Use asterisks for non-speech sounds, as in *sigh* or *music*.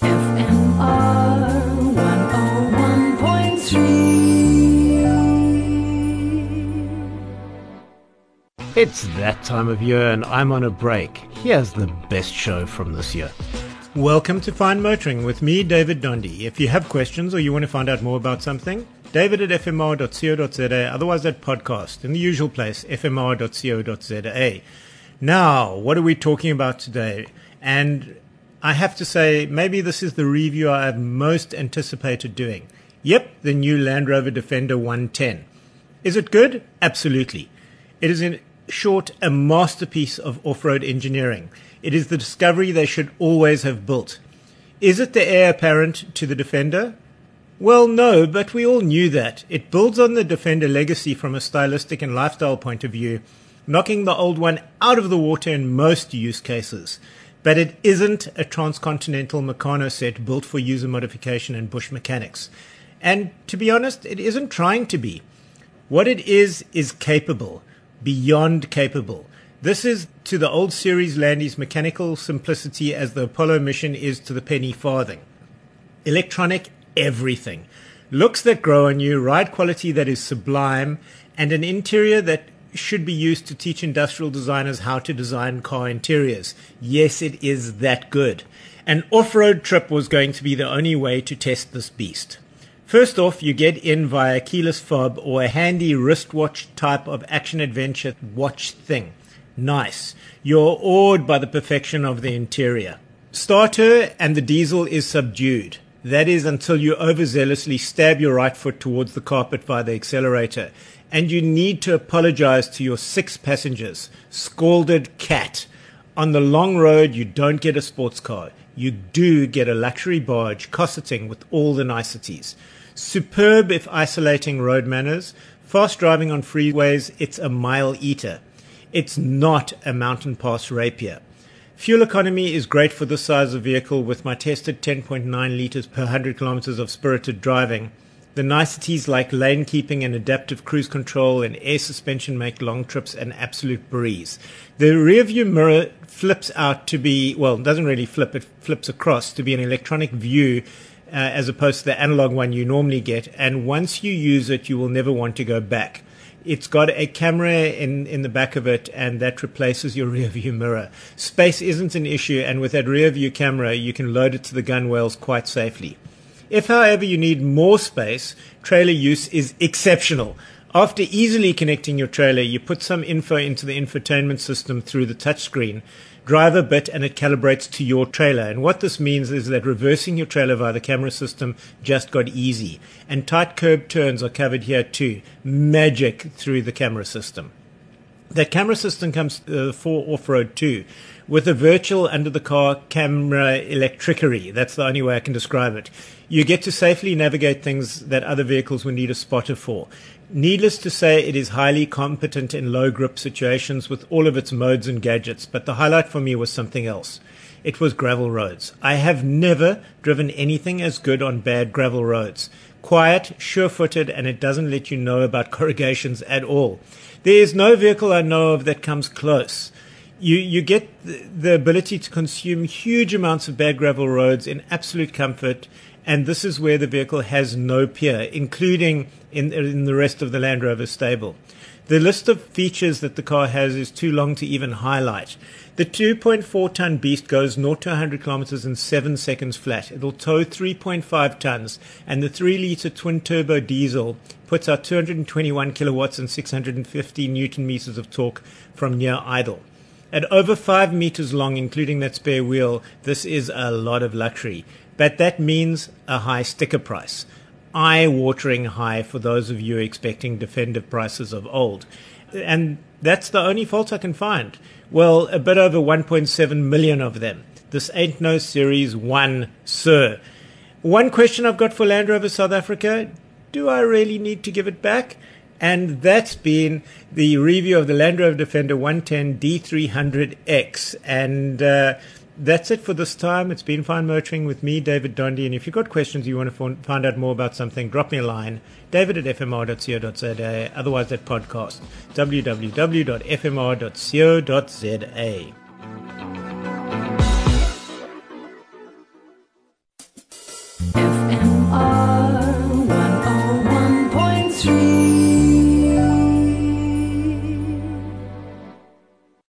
FMR 101.3. It's that time of year and I'm on a break. Here's the best show from this year. Welcome to Fine Motoring with me, David Dondi. If you have questions or you want to find out more about something, david at fmr.co.za, otherwise that podcast in the usual place, fmr.co.za. Now, what are we talking about today? And I have to say, maybe this is the review I have most anticipated doing. Yep, the new Land Rover Defender 110. Is it good? Absolutely. It is, in short, a masterpiece of off road engineering. It is the discovery they should always have built. Is it the heir apparent to the Defender? Well, no, but we all knew that. It builds on the Defender legacy from a stylistic and lifestyle point of view, knocking the old one out of the water in most use cases. But it isn't a transcontinental Meccano set built for user modification and bush mechanics. And to be honest, it isn't trying to be. What it is, is capable, beyond capable. This is to the old series Landy's mechanical simplicity as the Apollo mission is to the penny farthing. Electronic everything. Looks that grow on you, ride quality that is sublime, and an interior that should be used to teach industrial designers how to design car interiors. Yes, it is that good. An off road trip was going to be the only way to test this beast. First off, you get in via keyless fob or a handy wristwatch type of action adventure watch thing. Nice. You're awed by the perfection of the interior. Starter and the diesel is subdued. That is until you overzealously stab your right foot towards the carpet via the accelerator. And you need to apologize to your six passengers. Scalded cat. On the long road, you don't get a sports car. You do get a luxury barge cosseting with all the niceties. Superb if isolating road manners. Fast driving on freeways, it's a mile eater. It's not a mountain pass rapier. Fuel economy is great for this size of vehicle with my tested 10.9 litres per 100 kilometers of spirited driving. The niceties like lane keeping and adaptive cruise control and air suspension make long trips an absolute breeze. The rear view mirror flips out to be, well, doesn't really flip, it flips across to be an electronic view uh, as opposed to the analog one you normally get. And once you use it, you will never want to go back. It's got a camera in, in the back of it, and that replaces your *laughs* rear view mirror. Space isn't an issue, and with that rear view camera, you can load it to the gunwales quite safely. If, however, you need more space, trailer use is exceptional. After easily connecting your trailer, you put some info into the infotainment system through the touchscreen, drive a bit, and it calibrates to your trailer. And what this means is that reversing your trailer via the camera system just got easy. And tight curb turns are covered here too. Magic through the camera system. That camera system comes uh, for off road too, with a virtual under the car camera electricery. That's the only way I can describe it. You get to safely navigate things that other vehicles would need a spotter for. Needless to say, it is highly competent in low grip situations with all of its modes and gadgets, but the highlight for me was something else. It was gravel roads. I have never driven anything as good on bad gravel roads. Quiet, sure footed, and it doesn't let you know about corrugations at all. There is no vehicle I know of that comes close. You, you get the ability to consume huge amounts of bad gravel roads in absolute comfort and this is where the vehicle has no peer, including in, in the rest of the Land Rover stable. The list of features that the car has is too long to even highlight. The 2.4 ton beast goes 0 to 100 kilometers in 7 seconds flat. It'll tow 3.5 tons, and the 3 liter twin turbo diesel puts out 221 kilowatts and 650 newton meters of torque from near idle. At over 5 meters long, including that spare wheel, this is a lot of luxury but that means a high sticker price. Eye watering high for those of you expecting Defender prices of old. And that's the only fault I can find. Well, a bit over 1.7 million of them. This ain't no Series 1, sir. One question I've got for Land Rover South Africa do I really need to give it back? And that's been the review of the Land Rover Defender 110 D300X. And uh, that's it for this time. It's been fine motoring with me, David Dondi. And if you've got questions, you want to find out more about something, drop me a line, david at fmr.co.za. Otherwise, that podcast, www.fmr.co.za. FM